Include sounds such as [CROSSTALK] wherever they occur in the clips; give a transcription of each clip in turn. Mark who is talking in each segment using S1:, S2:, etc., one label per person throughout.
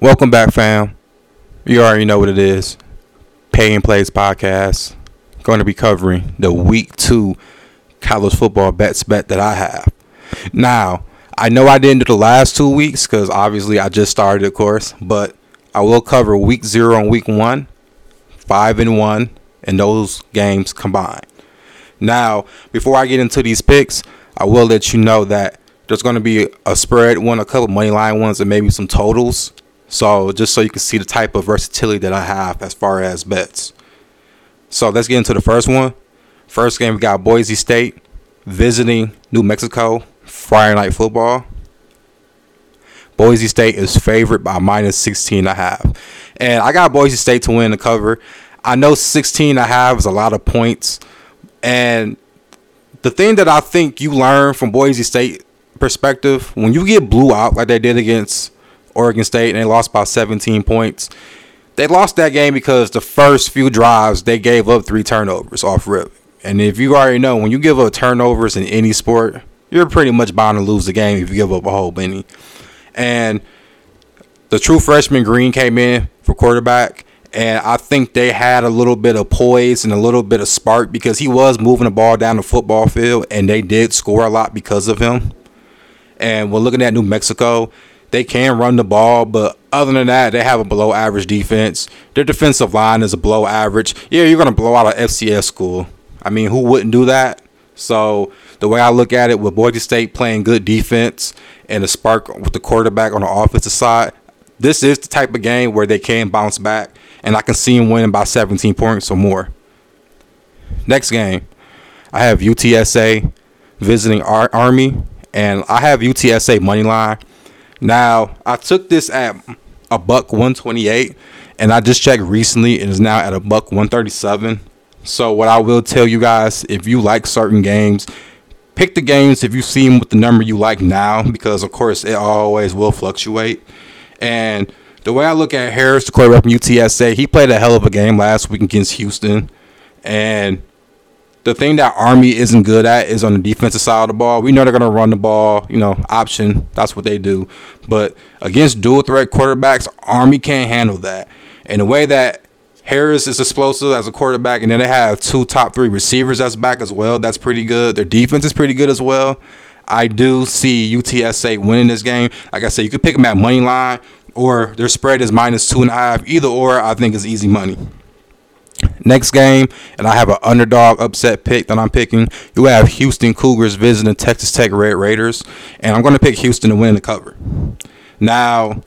S1: Welcome back, fam. You already know what it is. Pay and Plays podcast. Going to be covering the week two college football bets bet that I have. Now, I know I didn't do the last two weeks because obviously I just started, of course, but I will cover week zero and week one, five and one, and those games combined. Now, before I get into these picks, I will let you know that there's going to be a spread one, a couple money line ones, and maybe some totals. So just so you can see the type of versatility that I have as far as bets. So let's get into the first one. First game we got Boise State visiting New Mexico Friday night football. Boise State is favored by minus 16 and a half. And I got Boise State to win the cover. I know 16 and a half is a lot of points. And the thing that I think you learn from Boise State perspective, when you get blew out like they did against Oregon State and they lost by 17 points, they lost that game because the first few drives they gave up three turnovers off rip. And if you already know, when you give up turnovers in any sport, you're pretty much bound to lose the game if you give up a whole many. And the true freshman Green came in for quarterback, and I think they had a little bit of poise and a little bit of spark because he was moving the ball down the football field, and they did score a lot because of him. And we're looking at New Mexico, they can run the ball, but other than that, they have a below average defense. Their defensive line is a below average. Yeah, you're going to blow out an FCS school. I mean, who wouldn't do that? So the way I look at it, with Boise State playing good defense and the spark with the quarterback on the offensive side, this is the type of game where they can bounce back, and I can see them winning by 17 points or more. Next game, I have UTSA visiting Ar- Army, and I have UTSA money line. Now I took this at a buck 128, and I just checked recently, it is now at a buck 137. So what I will tell you guys, if you like certain games, pick the games if you see them with the number you like now, because of course it always will fluctuate. And the way I look at Harris, the quarterback from UTSA, he played a hell of a game last week against Houston, and the thing that Army isn't good at is on the defensive side of the ball. We know they're gonna run the ball, you know, option. That's what they do. But against dual threat quarterbacks, Army can't handle that. And the way that Harris is explosive as a quarterback, and then they have two top three receivers that's back as well. That's pretty good. Their defense is pretty good as well. I do see UTSA winning this game. Like I said, you could pick them at money line, or their spread is minus two and a half. Either or, I think is easy money. Next game, and I have an underdog upset pick that I'm picking. You have Houston Cougars visiting Texas Tech Red Raiders, and I'm going to pick Houston to win the cover. Now,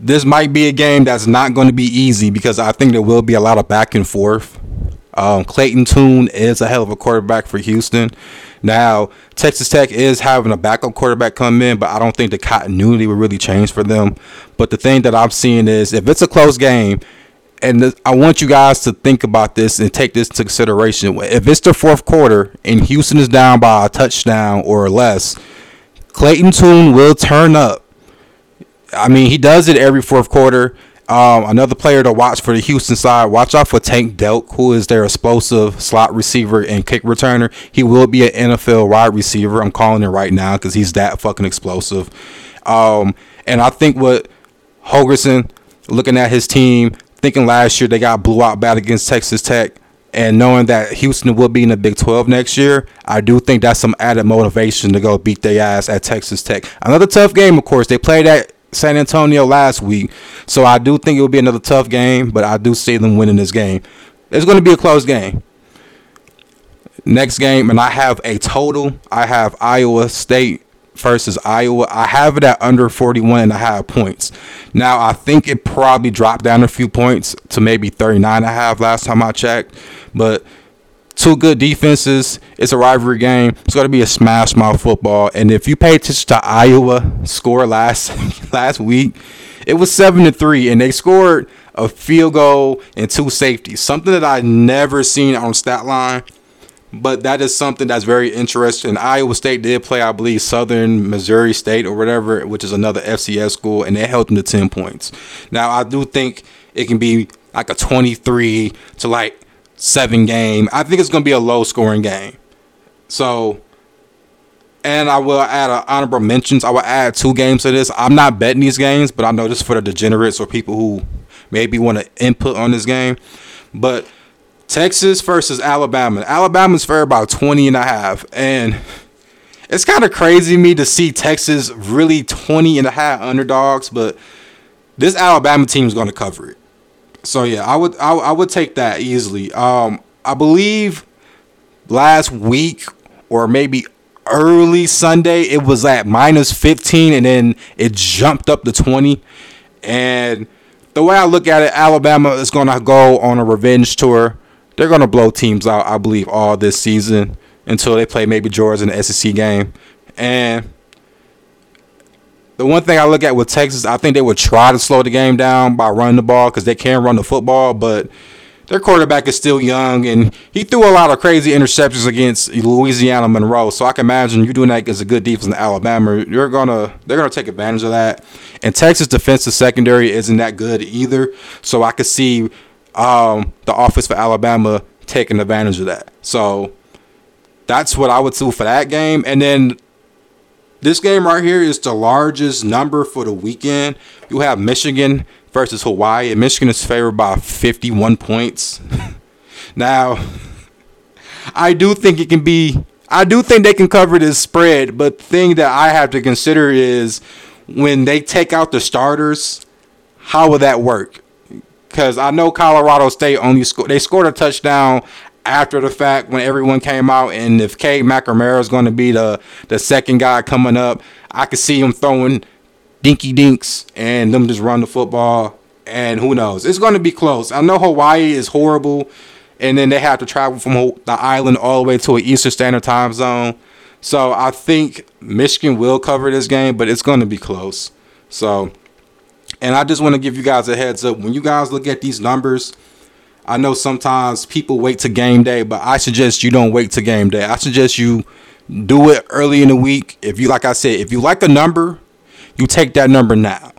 S1: this might be a game that's not going to be easy because I think there will be a lot of back and forth. Um, Clayton Tune is a hell of a quarterback for Houston. Now, Texas Tech is having a backup quarterback come in, but I don't think the continuity will really change for them. But the thing that I'm seeing is if it's a close game, and I want you guys to think about this and take this into consideration. If it's the fourth quarter and Houston is down by a touchdown or less, Clayton Tune will turn up I mean, he does it every fourth quarter. Um, another player to watch for the Houston side, watch out for Tank Dell, who is their explosive slot receiver and kick returner. He will be an NFL wide receiver. I'm calling it right now because he's that fucking explosive. Um, and I think what Holgorsen, looking at his team, thinking last year they got blew out bad against Texas Tech, and knowing that Houston will be in the Big 12 next year, I do think that's some added motivation to go beat their ass at Texas Tech. Another tough game, of course. They played at San Antonio last week. So I do think it will be another tough game, but I do see them winning this game. It's going to be a close game. Next game, and I have a total. I have Iowa State versus Iowa. I have it at under 41 and a half points. Now, I think it probably dropped down a few points to maybe 39 and a half last time I checked, but two good defenses. It's a rivalry game. It's going to be a smash mouth football. And if you pay attention to Iowa score last [LAUGHS] last week, it was seven to three, and they scored a field goal and two safeties. Something that I never seen on stat line. But that is something that's very interesting. Iowa State did play, I believe, Southern Missouri State or whatever, which is another FCS school, and they held them to 10 points. Now, I do think it can be like a 23 to like seven game. I think it's going to be a low scoring game. So And I will add a honorable mentions. I will add two games to this. I'm not betting these games, but I know just for the degenerates or people who maybe want to input on this game. But Texas versus Alabama. Alabama's fair about 20 and a half. And it's kind of crazy me to see Texas really 20 and a half underdogs, but this Alabama team is going to cover it. So yeah, I would I, I would take that easily. Um, I believe last week or maybe early Sunday it was at minus 15 and then it jumped up to 20 and the way I look at it Alabama is going to go on a revenge tour. They're going to blow teams out I believe all this season until they play maybe Georgia in the SEC game. And the one thing I look at with Texas, I think they would try to slow the game down by running the ball because they can run the football, but their quarterback is still young and he threw a lot of crazy interceptions against Louisiana Monroe. So I can imagine you doing that as a good defense in Alabama. You're gonna they're gonna take advantage of that. And Texas defensive secondary isn't that good either. So I could see um, the office for Alabama taking advantage of that. So that's what I would do for that game. And then this game right here is the largest number for the weekend. You have Michigan versus Hawaii, and Michigan is favored by 51 points. [LAUGHS] now, I do think it can be. I do think they can cover this spread, but the thing that I have to consider is when they take out the starters, how will that work? Because I know Colorado State only scored. They scored a touchdown after the fact when everyone came out and if Cade McNamara is going to be the the second guy coming up, I could see him throwing dinky dinks and them just run the football and who knows. It's going to be close. I know Hawaii is horrible and then they have to travel from the island all the way to an Eastern Standard Time zone. So I think Michigan will cover this game, but it's going to be close. So and I just want to give you guys a heads up when you guys look at these numbers I know sometimes people wait to game day, but I suggest you don't wait to game day. I suggest you do it early in the week. If you like I said, if you like a number, you take that number now.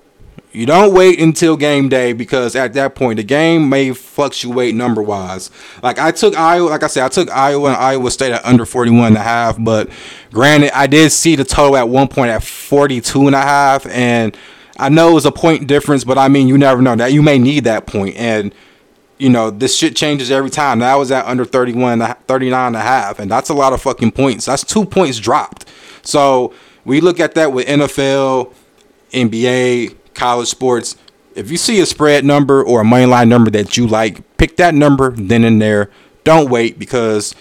S1: You don't wait until game day because at that point the game may fluctuate number wise. Like I took Iowa, like I said, I took Iowa and Iowa State at under 41 and a half, but granted I did see the total at one point at 42 and a half and I know it was a point difference, but I mean you never know that you may need that point and you know, this shit changes every time. Now I was at under 31, 39 and a half, and that's a lot of fucking points. That's two points dropped. So we look at that with NFL, NBA, college sports. If you see a spread number or a money line number that you like, pick that number then and there. Don't wait because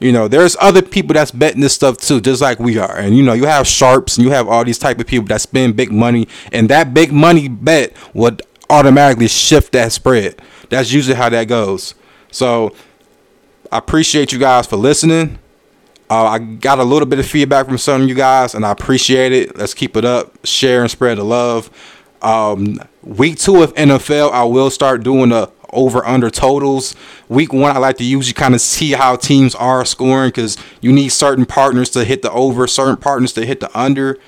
S1: you know there's other people that's betting this stuff too, just like we are. And you know you have sharps and you have all these type of people that spend big money, and that big money bet would automatically shift that spread. That's usually how that goes. So I appreciate you guys for listening. Uh, I got a little bit of feedback from some of you guys, and I appreciate it. Let's keep it up, share and spread the love. Um, week two of NFL, I will start doing the over under totals. Week one, I like to usually kind of see how teams are scoring because you need certain partners to hit the over, certain partners to hit the under,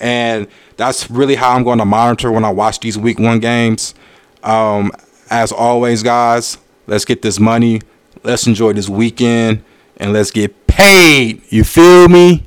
S1: and that's really how I'm going to monitor when I watch these week one games. Um, as always, guys, let's get this money. Let's enjoy this weekend and let's get paid. You feel me?